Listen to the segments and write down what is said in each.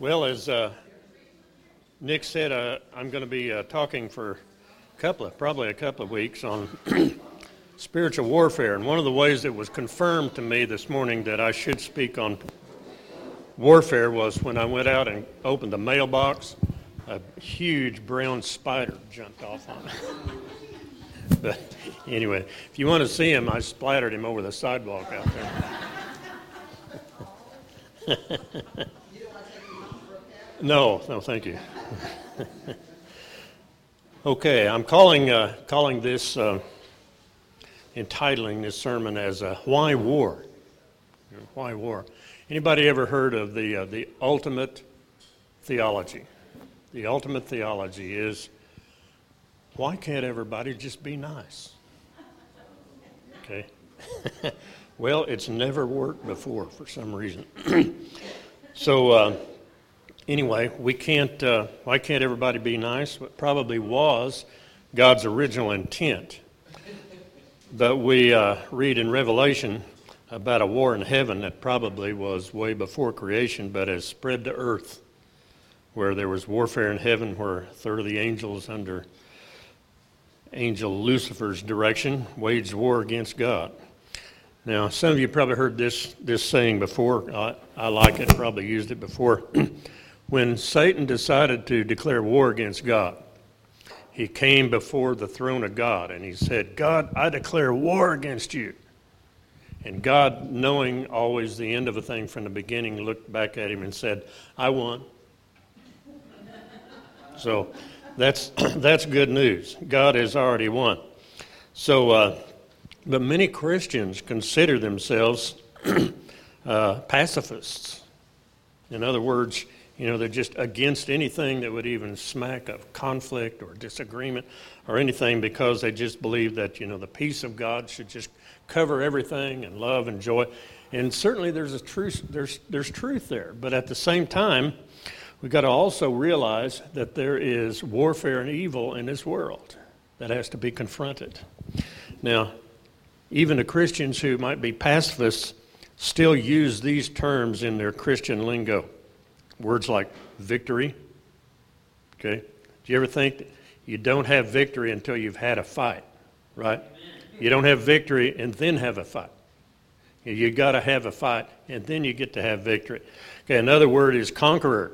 Well, as uh, Nick said, uh, I'm going to be uh, talking for a couple of, probably a couple of weeks on spiritual warfare. And one of the ways that was confirmed to me this morning that I should speak on warfare was when I went out and opened the mailbox, a huge brown spider jumped off on it. but anyway, if you want to see him, I splattered him over the sidewalk out there. No, no, thank you. okay, I'm calling, uh, calling this, uh, entitling this sermon as a Why War? Why War? Anybody ever heard of the, uh, the ultimate theology? The ultimate theology is why can't everybody just be nice? Okay. well, it's never worked before for some reason. so, uh, anyway, we can't, uh, why can't everybody be nice? It probably was God's original intent. But we uh, read in Revelation about a war in heaven that probably was way before creation, but has spread to earth, where there was warfare in heaven, where a third of the angels under angel Lucifer's direction waged war against God. Now, some of you probably heard this, this saying before. I, I like it, probably used it before. When Satan decided to declare war against God, he came before the throne of God and he said, God, I declare war against you. And God, knowing always the end of a thing from the beginning, looked back at him and said, I won. so that's, that's good news. God has already won. So, uh, but many Christians consider themselves uh, pacifists. In other words, you know, they're just against anything that would even smack of conflict or disagreement or anything because they just believe that, you know, the peace of God should just cover everything and love and joy. And certainly there's a truth there's there's truth there. But at the same time, we've got to also realize that there is warfare and evil in this world that has to be confronted. Now, even the Christians who might be pacifists still use these terms in their Christian lingo. Words like victory. Okay? Do you ever think you don't have victory until you've had a fight, right? You don't have victory and then have a fight. You got to have a fight and then you get to have victory. Okay, another word is conqueror.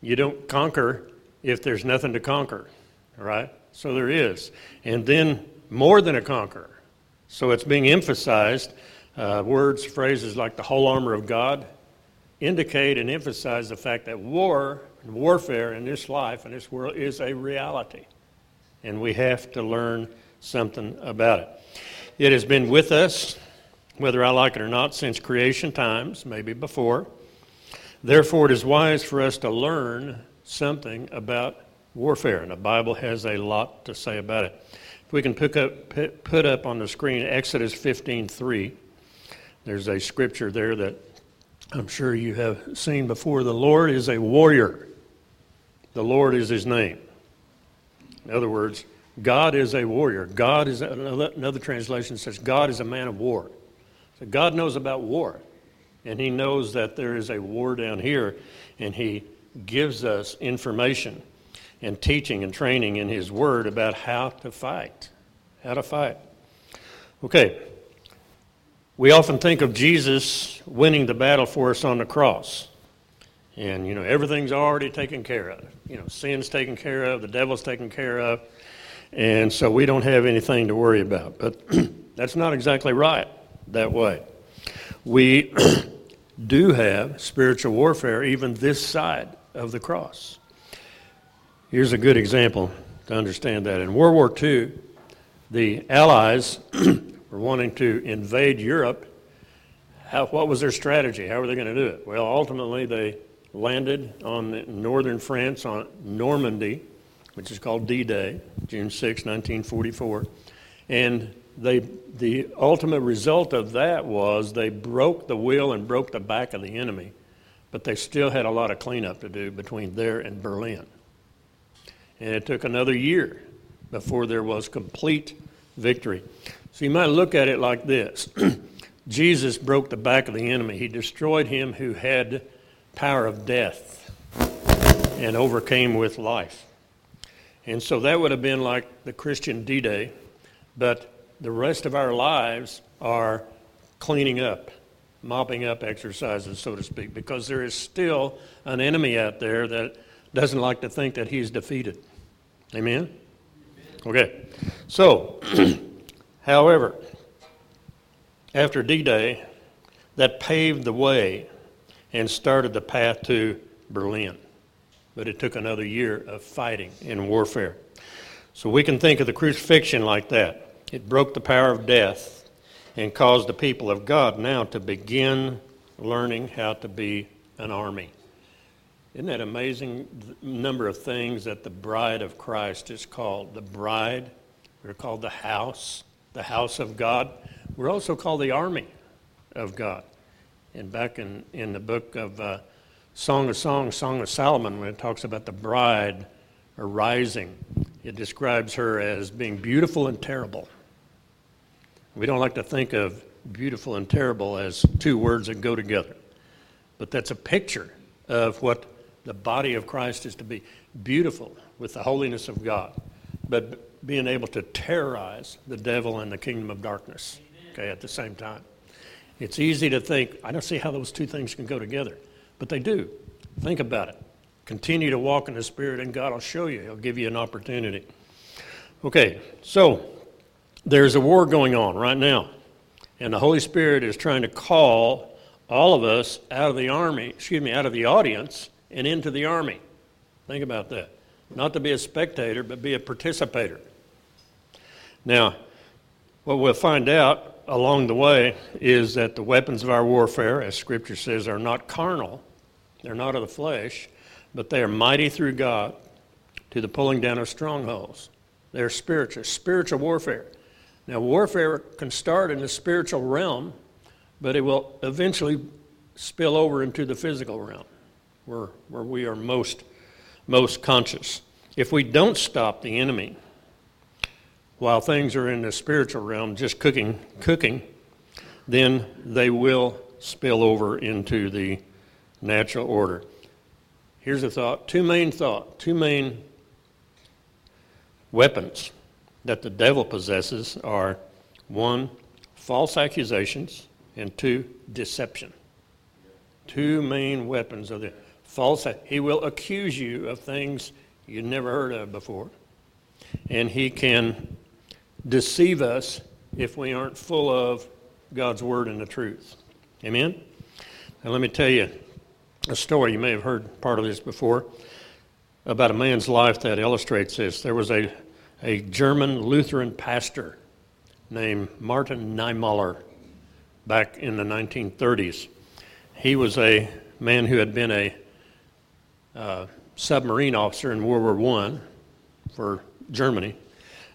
You don't conquer if there's nothing to conquer, all right? So there is. And then more than a conqueror. So it's being emphasized. Uh, words, phrases like the whole armor of God, indicate and emphasize the fact that war and warfare in this life and this world is a reality. And we have to learn something about it. It has been with us, whether I like it or not, since creation times, maybe before. Therefore, it is wise for us to learn something about warfare, and the Bible has a lot to say about it. If we can put up, put up on the screen Exodus 15:3, there's a scripture there that I'm sure you have seen before, the Lord is a warrior. The Lord is his name. In other words, God is a warrior. God is, another translation says, God is a man of war. So God knows about war. And he knows that there is a war down here, and he gives us information and teaching and training in his word about how to fight. How to fight. Okay, we often think of Jesus winning the battle for us on the cross. And, you know, everything's already taken care of. You know, sin's taken care of, the devil's taken care of. And so we don't have anything to worry about. But that's not exactly right that way. We do have spiritual warfare even this side of the cross. Here's a good example to understand that. In World War II, the Allies were wanting to invade Europe, how, what was their strategy? How were they going to do it? Well, ultimately, they landed on northern France on Normandy, which is called D Day, June 6, 1944. And they, the ultimate result of that was they broke the will and broke the back of the enemy, but they still had a lot of cleanup to do between there and Berlin. And it took another year before there was complete victory. So you might look at it like this Jesus broke the back of the enemy, he destroyed him who had power of death and overcame with life. And so that would have been like the Christian D Day, but the rest of our lives are cleaning up, mopping up exercises, so to speak, because there is still an enemy out there that doesn't like to think that he's defeated. Amen? Okay. So, however, after D Day, that paved the way and started the path to Berlin. But it took another year of fighting and warfare. So we can think of the crucifixion like that. It broke the power of death and caused the people of God now to begin learning how to be an army. Isn't that amazing number of things that the bride of Christ is called? The bride, we're called the house, the house of God. We're also called the army of God. And back in, in the book of uh, Song of Songs, Song of Solomon, when it talks about the bride arising, it describes her as being beautiful and terrible. We don't like to think of beautiful and terrible as two words that go together, but that's a picture of what the body of Christ is to be beautiful with the holiness of God, but being able to terrorize the devil and the kingdom of darkness okay, at the same time. It's easy to think, I don't see how those two things can go together, but they do. Think about it. Continue to walk in the Spirit, and God will show you. He'll give you an opportunity. Okay, so there's a war going on right now, and the Holy Spirit is trying to call all of us out of the army, excuse me, out of the audience and into the army. Think about that. Not to be a spectator, but be a participator. Now, what we'll find out along the way is that the weapons of our warfare, as Scripture says, are not carnal, they're not of the flesh, but they are mighty through God to the pulling down of strongholds. They're spiritual, spiritual warfare. Now, warfare can start in the spiritual realm, but it will eventually spill over into the physical realm where, where we are most, most conscious. If we don't stop the enemy while things are in the spiritual realm just cooking, cooking, then they will spill over into the natural order. Here's a thought two main thought, two main weapons that the devil possesses are one, false accusations, and two, deception. Two main weapons of the false. He will accuse you of things you never heard of before. And he can deceive us if we aren't full of God's word and the truth. Amen? Now, let me tell you a story. You may have heard part of this before about a man's life that illustrates this. There was a, a German Lutheran pastor named Martin Niemöller back in the 1930s. He was a man who had been a uh, submarine officer in World War I for Germany,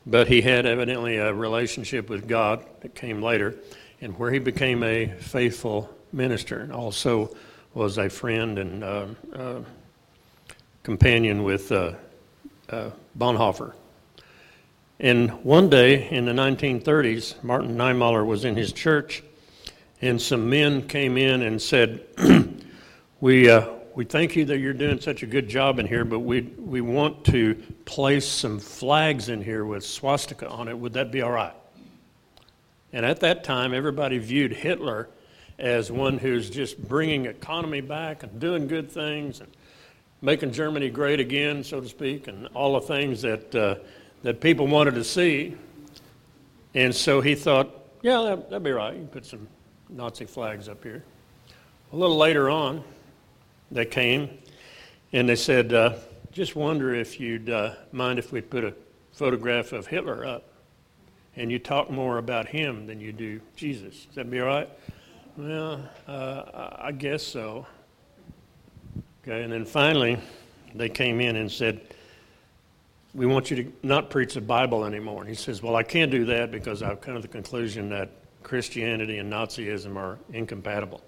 but he had evidently a relationship with God that came later, and where he became a faithful minister and also was a friend and uh, uh, companion with uh, uh, Bonhoeffer. And one day in the 1930s, Martin Niemöller was in his church, and some men came in and said, We uh, we thank you that you're doing such a good job in here, but we, we want to place some flags in here with swastika on it. Would that be all right? And at that time, everybody viewed Hitler as one who's just bringing economy back and doing good things and making Germany great again, so to speak, and all the things that, uh, that people wanted to see. And so he thought, yeah, that, that'd be right. You can put some Nazi flags up here. A little later on, they came and they said, uh, just wonder if you'd uh, mind if we put a photograph of Hitler up and you talk more about him than you do Jesus. Does that be all right? Well, uh, I guess so. Okay, and then finally they came in and said, we want you to not preach the Bible anymore. And he says, Well, I can't do that because I've come to the conclusion that Christianity and Nazism are incompatible.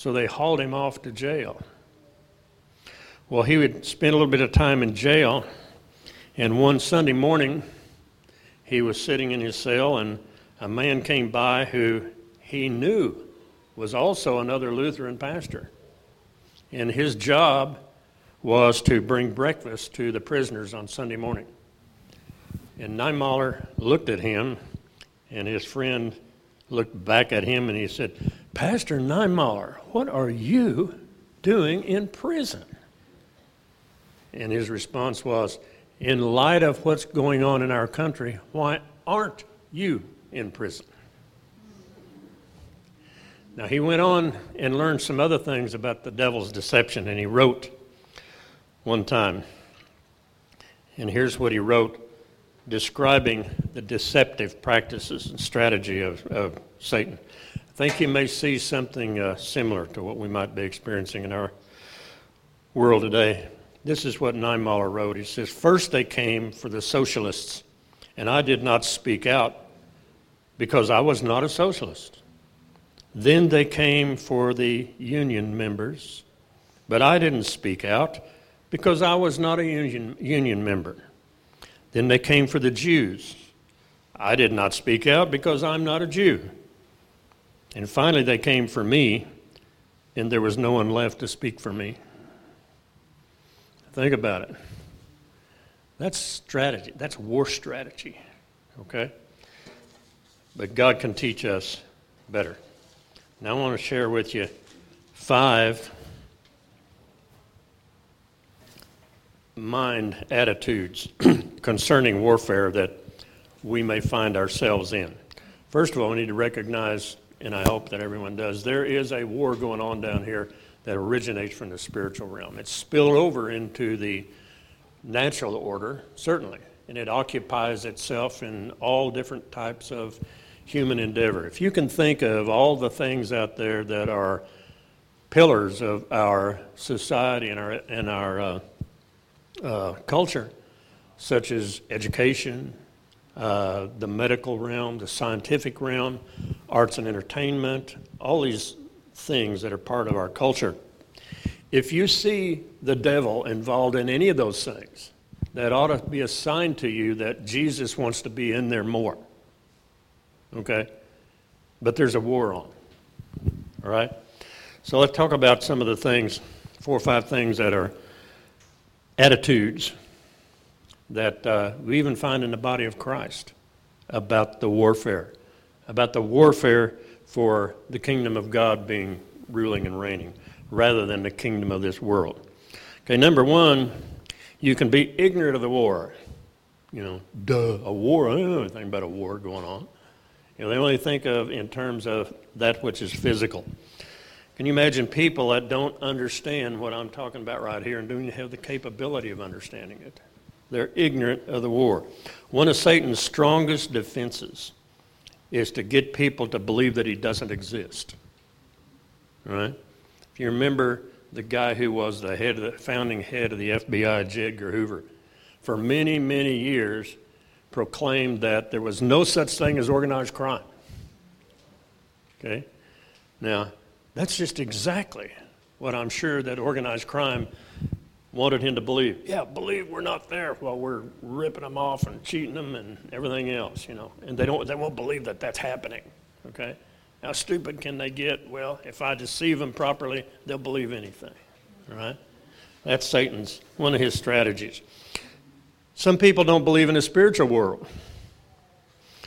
So they hauled him off to jail. Well, he would spend a little bit of time in jail, and one Sunday morning, he was sitting in his cell, and a man came by who he knew was also another Lutheran pastor. and his job was to bring breakfast to the prisoners on Sunday morning. And Niemöller looked at him, and his friend looked back at him, and he said, Pastor Niemöller, what are you doing in prison? And his response was, In light of what's going on in our country, why aren't you in prison? Now, he went on and learned some other things about the devil's deception, and he wrote one time. And here's what he wrote describing the deceptive practices and strategy of, of Satan. I think you may see something uh, similar to what we might be experiencing in our world today. This is what Niemöller wrote. He says, First they came for the socialists, and I did not speak out because I was not a socialist. Then they came for the union members, but I didn't speak out because I was not a union, union member. Then they came for the Jews. I did not speak out because I'm not a Jew. And finally, they came for me, and there was no one left to speak for me. Think about it. That's strategy. That's war strategy. Okay? But God can teach us better. Now, I want to share with you five mind attitudes concerning warfare that we may find ourselves in. First of all, we need to recognize, and I hope that everyone does, there is a war going on down here that originates from the spiritual realm. It's spilled over into the natural order, certainly, and it occupies itself in all different types of human endeavor. If you can think of all the things out there that are pillars of our society and our, and our uh, uh, culture, such as education, uh, the medical realm, the scientific realm, arts and entertainment, all these things that are part of our culture. If you see the devil involved in any of those things, that ought to be a sign to you that Jesus wants to be in there more okay? But there's a war on, all right? So let's talk about some of the things, four or five things that are attitudes that uh, we even find in the body of Christ about the warfare, about the warfare for the kingdom of God being ruling and reigning rather than the kingdom of this world. Okay, number one, you can be ignorant of the war. You know, duh, a war, I don't know anything about a war going on. You know, they only think of in terms of that which is physical. Can you imagine people that don't understand what I'm talking about right here and don't have the capability of understanding it? They're ignorant of the war. One of Satan's strongest defenses is to get people to believe that he doesn't exist. Right? If you remember the guy who was the head of the founding head of the FBI, J. Edgar Hoover, for many, many years, proclaimed that there was no such thing as organized crime. Okay? Now, that's just exactly what I'm sure that organized crime wanted him to believe. Yeah, believe we're not there while we're ripping them off and cheating them and everything else, you know. And they don't they won't believe that that's happening. Okay? How stupid can they get? Well, if I deceive them properly, they'll believe anything. Right? That's Satan's one of his strategies. Some people don't believe in a spiritual world.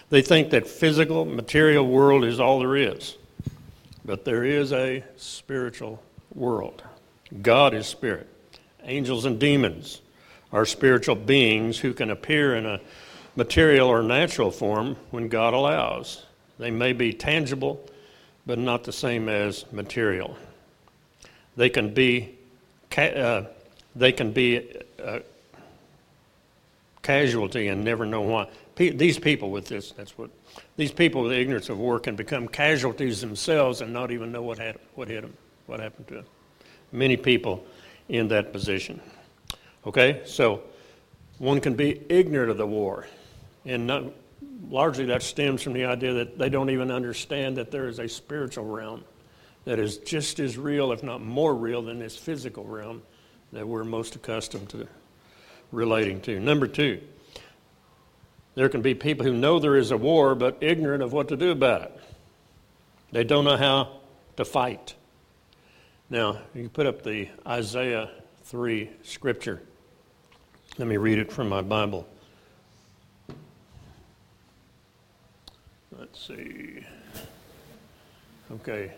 They think that physical, material world is all there is. But there is a spiritual world. God is spirit. Angels and demons are spiritual beings who can appear in a material or natural form when God allows. They may be tangible, but not the same as material. They can be, uh, they can be uh, casualty and never know why. these people with this, that's what, these people with ignorance of war can become casualties themselves and not even know what, had, what hit them, what happened to them. Many people in that position. Okay, so one can be ignorant of the war, and not, largely that stems from the idea that they don't even understand that there is a spiritual realm that is just as real, if not more real, than this physical realm that we're most accustomed to relating to. Number two, there can be people who know there is a war but ignorant of what to do about it. They don't know how to fight. Now, you put up the Isaiah 3 scripture. Let me read it from my Bible. Let's see. Okay,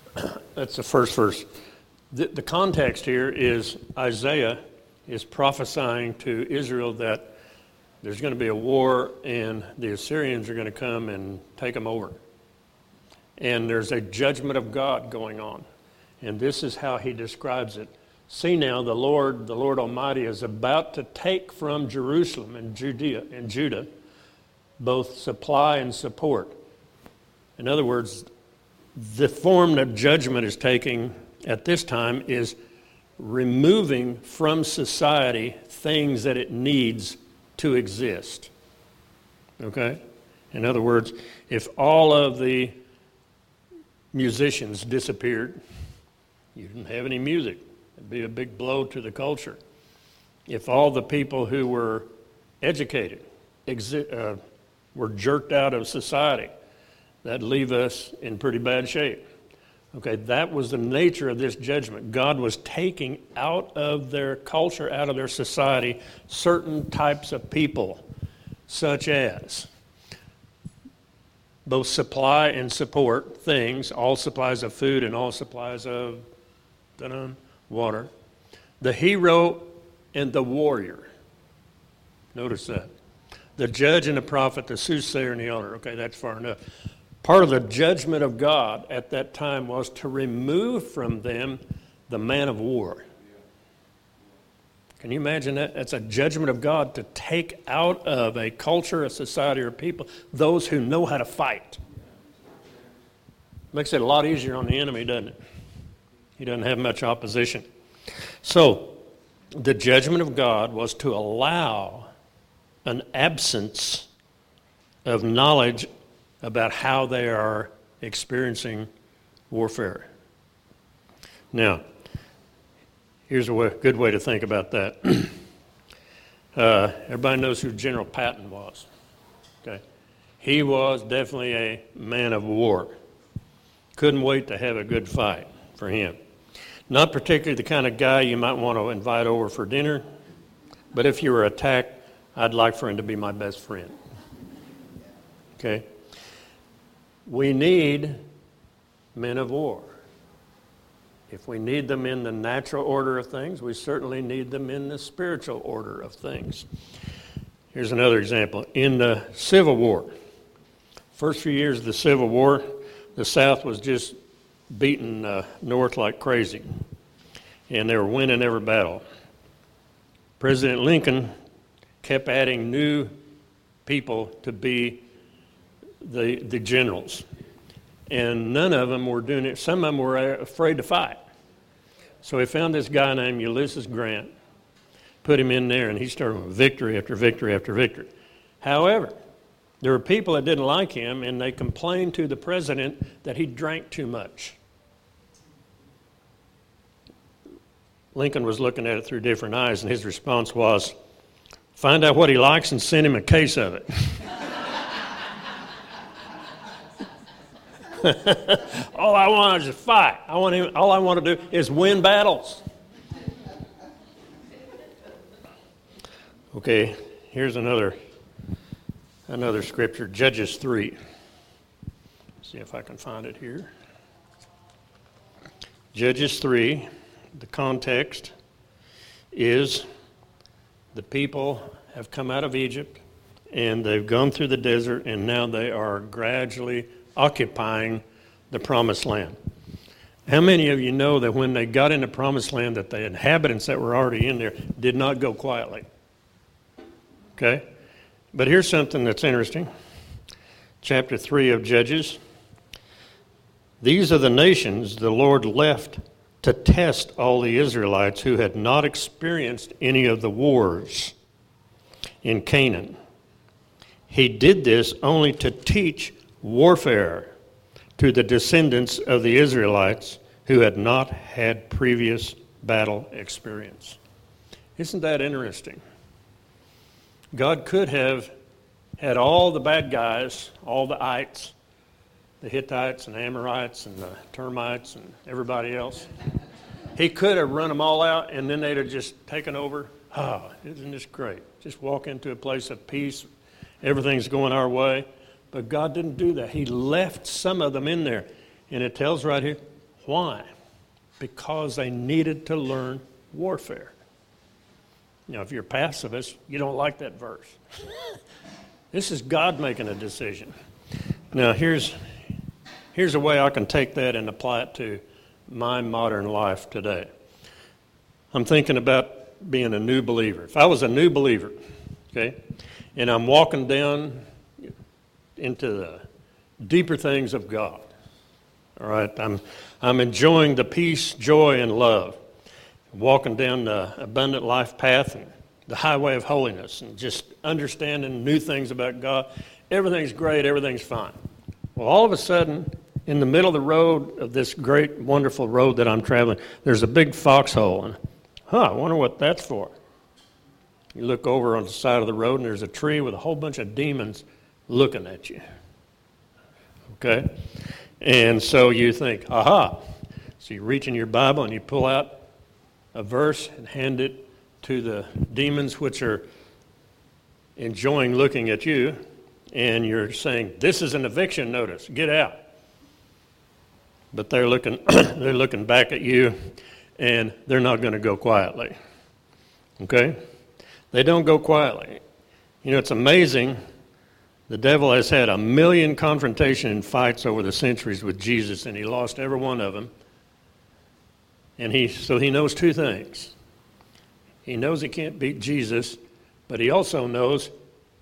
that's the first verse. The, the context here is Isaiah is prophesying to Israel that there's going to be a war and the Assyrians are going to come and take them over. And there's a judgment of God going on. And this is how he describes it. See now, the Lord, the Lord Almighty, is about to take from Jerusalem and Judea and Judah both supply and support. In other words, the form that judgment is taking at this time is removing from society things that it needs to exist. Okay? In other words, if all of the musicians disappeared, you didn't have any music. It'd be a big blow to the culture. If all the people who were educated exi- uh, were jerked out of society, that'd leave us in pretty bad shape. Okay, that was the nature of this judgment. God was taking out of their culture, out of their society, certain types of people, such as both supply and support things, all supplies of food and all supplies of water, the hero and the warrior. Notice that. The judge and the prophet, the soothsayer and the elder. Okay, that's far enough. Part of the judgment of God at that time was to remove from them the man of war. Can you imagine that? That's a judgment of God to take out of a culture, a society, or people those who know how to fight. Makes it a lot easier on the enemy, doesn't it? He doesn't have much opposition. So, the judgment of God was to allow an absence of knowledge about how they are experiencing warfare. Now, here's a way, good way to think about that. uh, everybody knows who General Patton was. Okay, he was definitely a man of war. Couldn't wait to have a good fight for him. Not particularly the kind of guy you might want to invite over for dinner, but if you were attacked, I'd like for him to be my best friend. Okay? We need men of war. If we need them in the natural order of things, we certainly need them in the spiritual order of things. Here's another example. In the Civil War, first few years of the Civil War, the South was just beating uh, North like crazy, and they were winning every battle. President Lincoln kept adding new people to be the, the generals. And none of them were doing it. Some of them were afraid to fight. So he found this guy named Ulysses Grant, put him in there, and he started with victory after victory after victory. However, there were people that didn't like him, and they complained to the president that he drank too much. Lincoln was looking at it through different eyes, and his response was, Find out what he likes and send him a case of it. all I want is to fight. I want him, all I want to do is win battles. Okay, here's another another scripture, Judges 3. see if I can find it here. Judges 3, the context is the people have come out of Egypt and they've gone through the desert and now they are gradually occupying the promised land. How many of you know that when they got into promised land that the inhabitants that were already in there did not go quietly? Okay? But here's something that's interesting. Chapter 3 of Judges. These are the nations the Lord left to test all the Israelites who had not experienced any of the wars in Canaan. He did this only to teach warfare to the descendants of the Israelites who had not had previous battle experience. Isn't that interesting? God could have had all the bad guys, all the ites, the Hittites and Amorites and the termites and everybody else, he could have run them all out and then they'd have just taken over. Oh, isn't this great? Just walk into a place of peace. Everything's going our way. But God didn't do that. He left some of them in there. And it tells right here why? Because they needed to learn warfare. Now, if you're pacifist, you don't like that verse. this is God making a decision. Now, here's, here's a way I can take that and apply it to my modern life today. I'm thinking about being a new believer. If I was a new believer, okay, and I'm walking down into the deeper things of God, all right, I'm, I'm enjoying the peace, joy, and love, walking down the abundant life path and the highway of holiness, and just understanding new things about God. Everything's great, everything's fine. Well, all of a sudden, in the middle of the road of this great, wonderful road that I'm traveling, there's a big foxhole. And, huh, I wonder what that's for. You look over on the side of the road, and there's a tree with a whole bunch of demons looking at you. Okay? And so you think, aha. So you reach in your Bible and you pull out a verse and hand it to the demons which are enjoying looking at you, and you're saying, This is an eviction notice, get out but they're looking, they're looking back at you and they're not going to go quietly. Okay? They don't go quietly. You know, it's amazing. The devil has had a million confrontation and fights over the centuries with Jesus, and he lost every one of them. And he, so he knows two things. He knows he can't beat Jesus, but he also knows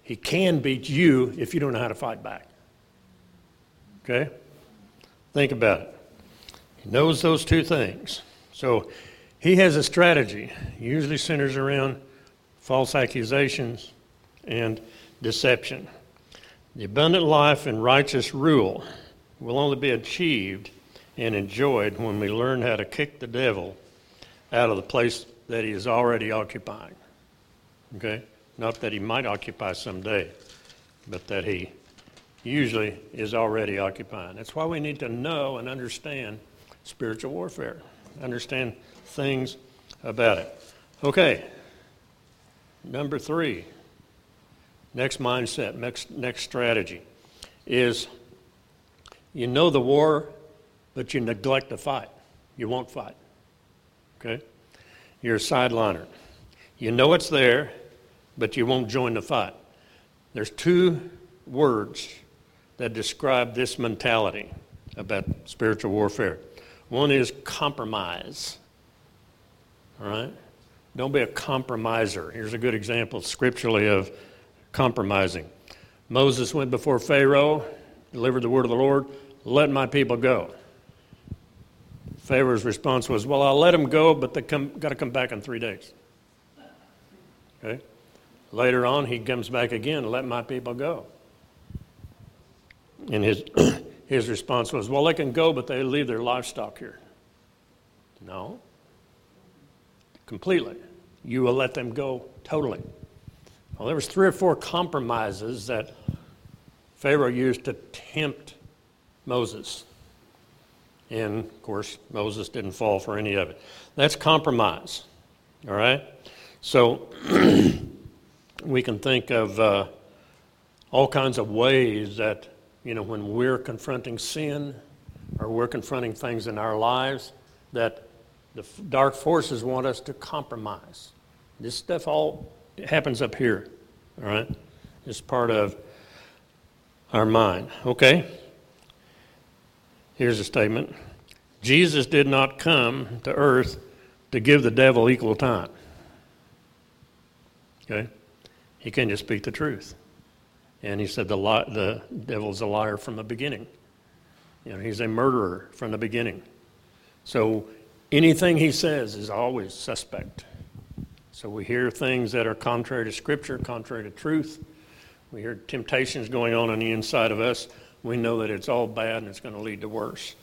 he can beat you if you don't know how to fight back. Okay? Think about it. Knows those two things. So he has a strategy, usually centers around false accusations and deception. The abundant life and righteous rule will only be achieved and enjoyed when we learn how to kick the devil out of the place that he is already occupying. Okay? Not that he might occupy someday, but that he usually is already occupying. That's why we need to know and understand spiritual warfare. Understand things about it. Okay. Number three, next mindset, next, next strategy is you know the war, but you neglect to fight. You won't fight. Okay? You're a sideliner. You know it's there, but you won't join the fight. There's two words that describe this mentality about spiritual warfare one is compromise. All right? Don't be a compromiser. Here's a good example scripturally of compromising. Moses went before Pharaoh, delivered the word of the Lord, let my people go. Pharaoh's response was, Well, I'll let them go, but they come, got to come back in three days. Okay? Later on, he comes back again, let my people go. And his his response was, Well, they can go, but they leave their livestock here. No. Completely. You will let them go totally. Well, there was three or four compromises that Pharaoh used to tempt Moses. And of course, Moses didn't fall for any of it. That's compromise. All right? So we can think of uh, all kinds of ways that you know, when we're confronting sin or we're confronting things in our lives that the dark forces want us to compromise. This stuff all happens up here, all right? It's part of our mind. Okay? Here's a statement Jesus did not come to earth to give the devil equal time. Okay? He can just speak the truth. And he said the, li- the devil's a liar from the beginning. You know, he's a murderer from the beginning. So anything he says is always suspect. So we hear things that are contrary to Scripture, contrary to truth. We hear temptations going on on the inside of us. We know that it's all bad and it's going to lead to worse.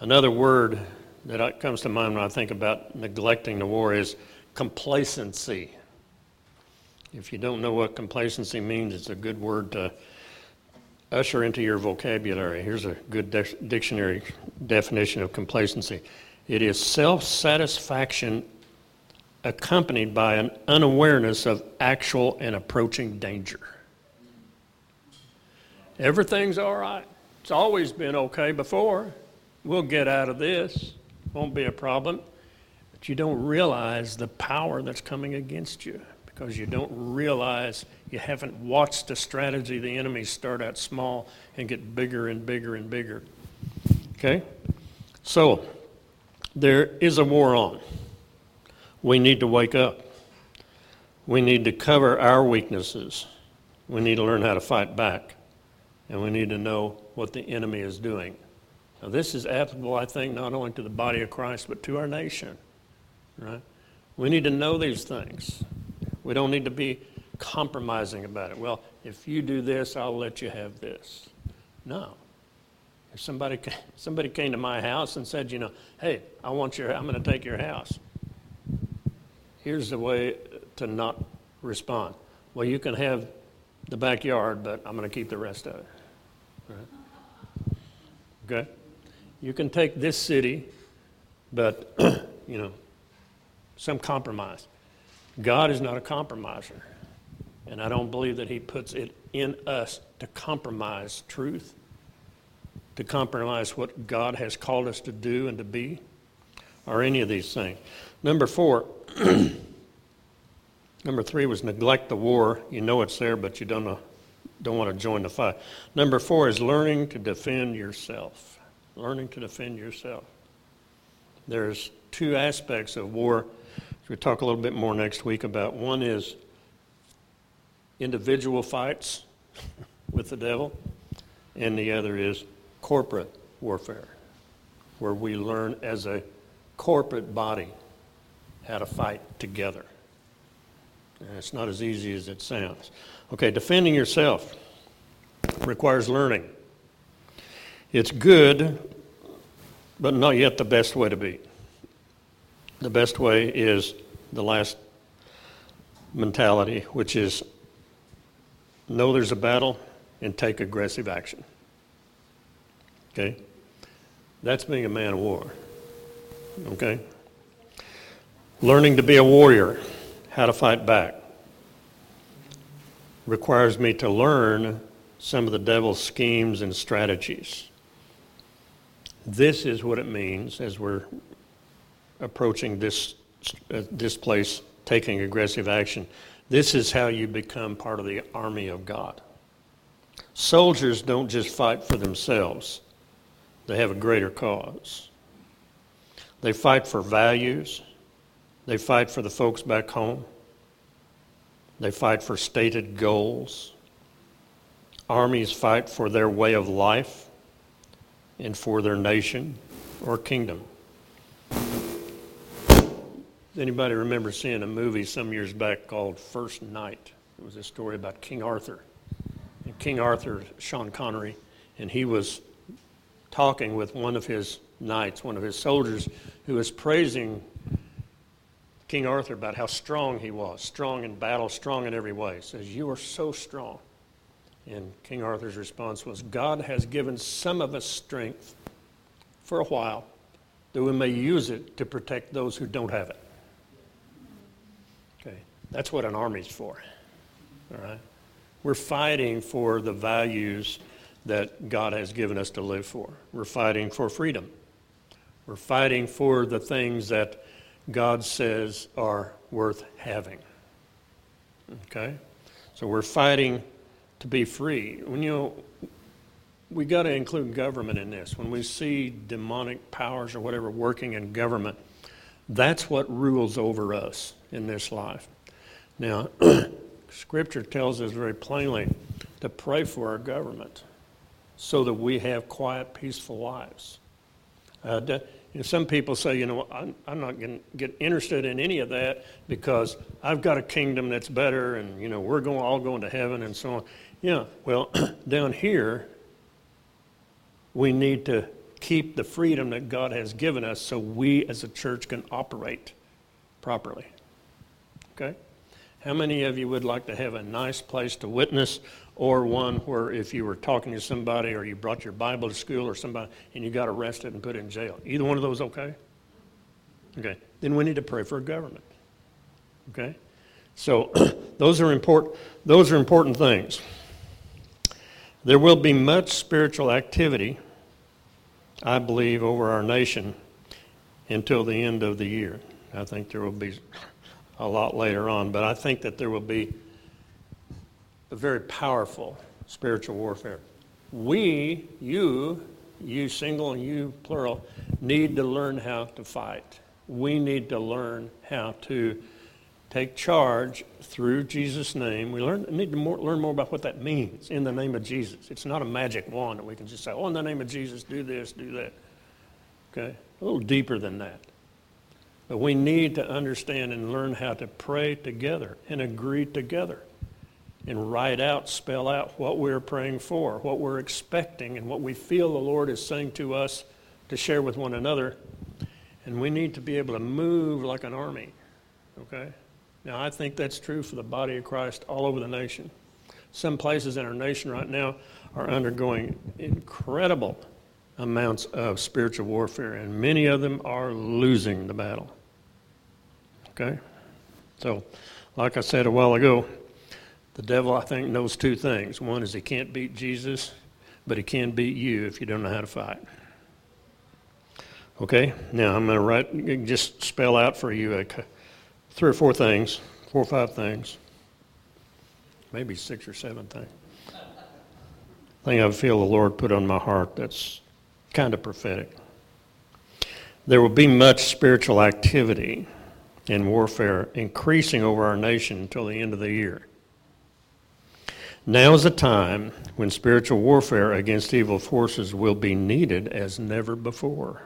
Another word that comes to mind when I think about neglecting the war is complacency. If you don't know what complacency means, it's a good word to usher into your vocabulary. Here's a good de- dictionary definition of complacency It is self satisfaction accompanied by an unawareness of actual and approaching danger. Everything's all right. It's always been okay before. We'll get out of this. Won't be a problem. But you don't realize the power that's coming against you because you don't realize you haven't watched the strategy the enemy start out small and get bigger and bigger and bigger. Okay? So, there is a war on. We need to wake up. We need to cover our weaknesses. We need to learn how to fight back. And we need to know what the enemy is doing. Now, this is applicable, I think, not only to the body of Christ, but to our nation. Right? We need to know these things. We don't need to be compromising about it. Well, if you do this, I'll let you have this. No. If somebody, somebody came to my house and said, you know, hey, I want your, I'm going to take your house. Here's the way to not respond. Well, you can have the backyard, but I'm going to keep the rest of it. Right? Okay? You can take this city, but, you know, some compromise. God is not a compromiser. And I don't believe that He puts it in us to compromise truth, to compromise what God has called us to do and to be, or any of these things. Number four, number three was neglect the war. You know it's there, but you don't know, don't want to join the fight. Number four is learning to defend yourself. Learning to defend yourself. There's two aspects of war. We'll talk a little bit more next week about. One is individual fights with the devil, and the other is corporate warfare, where we learn as a corporate body how to fight together. And it's not as easy as it sounds. Okay, defending yourself requires learning. It's good, but not yet the best way to be. The best way is the last mentality, which is know there's a battle and take aggressive action. Okay? That's being a man of war. Okay? Learning to be a warrior, how to fight back, requires me to learn some of the devil's schemes and strategies. This is what it means as we're approaching this, uh, this place, taking aggressive action. This is how you become part of the army of God. Soldiers don't just fight for themselves, they have a greater cause. They fight for values, they fight for the folks back home, they fight for stated goals. Armies fight for their way of life and for their nation or kingdom. Anybody remember seeing a movie some years back called First Knight? It was a story about King Arthur. And King Arthur, Sean Connery, and he was talking with one of his knights, one of his soldiers, who was praising King Arthur about how strong he was, strong in battle, strong in every way. He says, You are so strong. And King Arthur's response was, God has given some of us strength for a while that we may use it to protect those who don't have it. That's what an army's for. All right? We're fighting for the values that God has given us to live for. We're fighting for freedom. We're fighting for the things that God says are worth having. Okay? So we're fighting to be free. When you we got to include government in this. When we see demonic powers or whatever working in government, that's what rules over us in this life. Now, Scripture tells us very plainly to pray for our government so that we have quiet, peaceful lives. Uh, know, some people say, you know, I'm, I'm not going to get interested in any of that because I've got a kingdom that's better and, you know, we're going, all going to heaven and so on. Yeah, well, down here, we need to keep the freedom that God has given us so we as a church can operate properly. Okay? How many of you would like to have a nice place to witness or one where if you were talking to somebody or you brought your Bible to school or somebody and you got arrested and put in jail? Either one of those okay? Okay, then we need to pray for a government. Okay, so those are important. Those are important things. There will be much spiritual activity, I believe, over our nation until the end of the year. I think there will be a lot later on, but I think that there will be a very powerful spiritual warfare. We, you, you single and you plural, need to learn how to fight. We need to learn how to take charge through Jesus' name. We learn, need to more, learn more about what that means in the name of Jesus. It's not a magic wand that we can just say, oh, in the name of Jesus, do this, do that. Okay? A little deeper than that. But we need to understand and learn how to pray together and agree together and write out, spell out what we're praying for, what we're expecting, and what we feel the Lord is saying to us to share with one another. And we need to be able to move like an army. Okay? Now, I think that's true for the body of Christ all over the nation. Some places in our nation right now are undergoing incredible amounts of spiritual warfare, and many of them are losing the battle. Okay? So, like I said a while ago, the devil, I think, knows two things. One is he can't beat Jesus, but he can beat you if you don't know how to fight. Okay? Now, I'm going to write, just spell out for you a, three or four things, four or five things, maybe six or seven things. Thing I feel the Lord put on my heart that's kind of prophetic. There will be much spiritual activity and warfare increasing over our nation until the end of the year. Now is a time when spiritual warfare against evil forces will be needed as never before.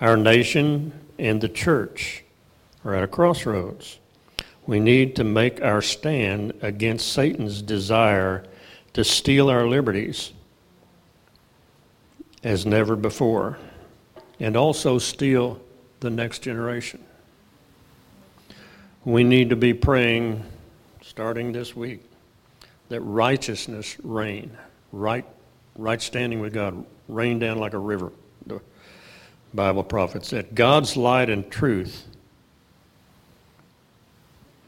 Our nation and the church are at a crossroads. We need to make our stand against Satan's desire to steal our liberties as never before, and also steal the next generation. We need to be praying, starting this week, that righteousness reign, right, right standing with God, rain down like a river. The Bible prophet said, God's light and truth,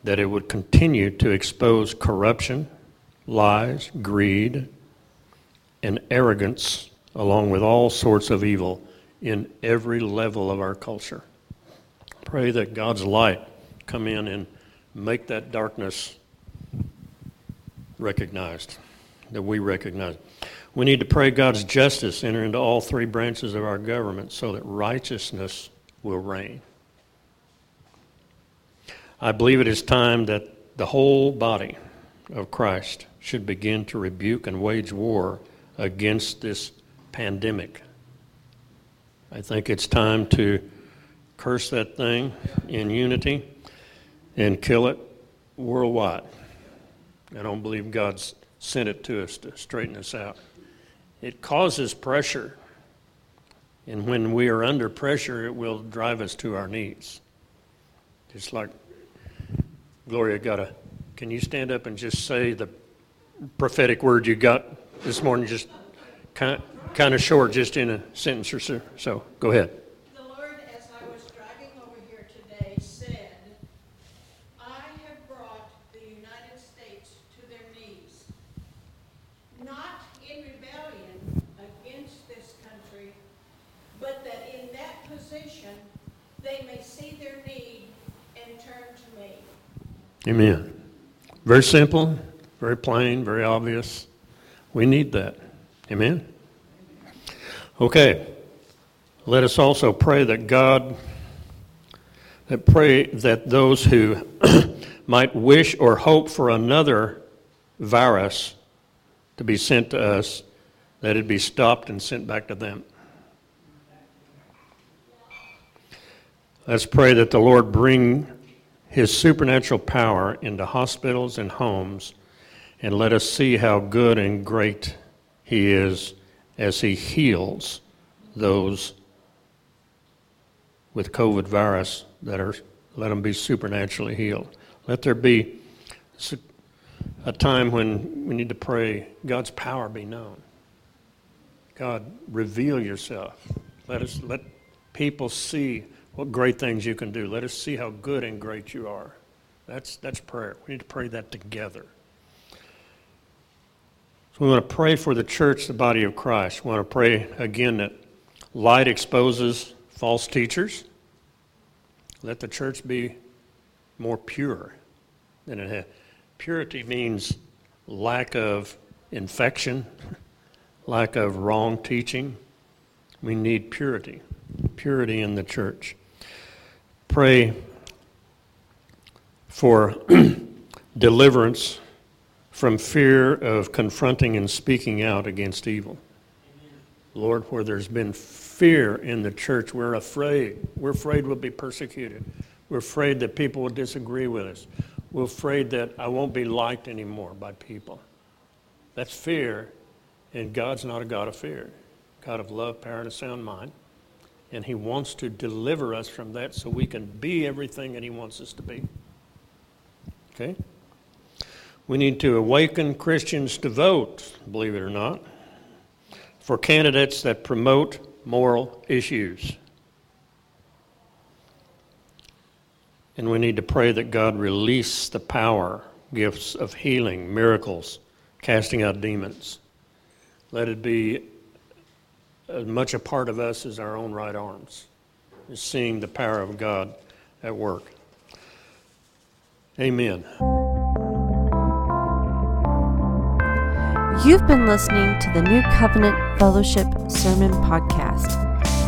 that it would continue to expose corruption, lies, greed, and arrogance along with all sorts of evil in every level of our culture. Pray that God's light come in and make that darkness recognized, that we recognize. We need to pray God's justice enter into all three branches of our government so that righteousness will reign. I believe it is time that the whole body of Christ should begin to rebuke and wage war against this pandemic. I think it's time to curse that thing in unity and kill it worldwide. I don't believe God's sent it to us to straighten us out. It causes pressure, and when we are under pressure, it will drive us to our knees. Just like Gloria got a. Can you stand up and just say the prophetic word you got this morning? Just kind of kind of short, just in a sentence or so. So go ahead. The Lord, as I was driving over here today, said, I have brought the United States to their knees, not in rebellion against this country, but that in that position they may see their need and turn to me. Amen. Very simple, very plain, very obvious. We need that. Amen. Okay. Let us also pray that God, that pray that those who might wish or hope for another virus to be sent to us, that it be stopped and sent back to them. Let's pray that the Lord bring his supernatural power into hospitals and homes and let us see how good and great he is as he heals those with COVID virus that are, let them be supernaturally healed. Let there be a time when we need to pray, God's power be known. God, reveal yourself. Let us let people see what great things you can do. Let us see how good and great you are. That's, that's prayer. We need to pray that together. So we want to pray for the church, the body of Christ. We want to pray again that light exposes false teachers. Let the church be more pure than it has. Purity means lack of infection, lack of wrong teaching. We need purity, purity in the church. Pray for deliverance from fear of confronting and speaking out against evil. Lord, where there's been fear in the church, we're afraid. We're afraid we'll be persecuted. We're afraid that people will disagree with us. We're afraid that I won't be liked anymore by people. That's fear, and God's not a God of fear. God of love, power, and a sound mind. And He wants to deliver us from that so we can be everything that He wants us to be. Okay? We need to awaken Christians to vote, believe it or not, for candidates that promote moral issues. And we need to pray that God release the power, gifts of healing, miracles, casting out demons. Let it be as much a part of us as our own right arms, is seeing the power of God at work. Amen. You've been listening to the New Covenant Fellowship Sermon Podcast.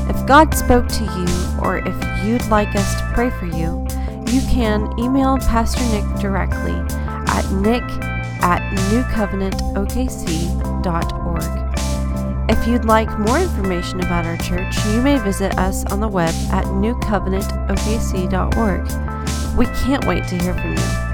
If God spoke to you, or if you'd like us to pray for you, you can email Pastor Nick directly at nick at newcovenantokc.org. If you'd like more information about our church, you may visit us on the web at newcovenantokc.org. We can't wait to hear from you.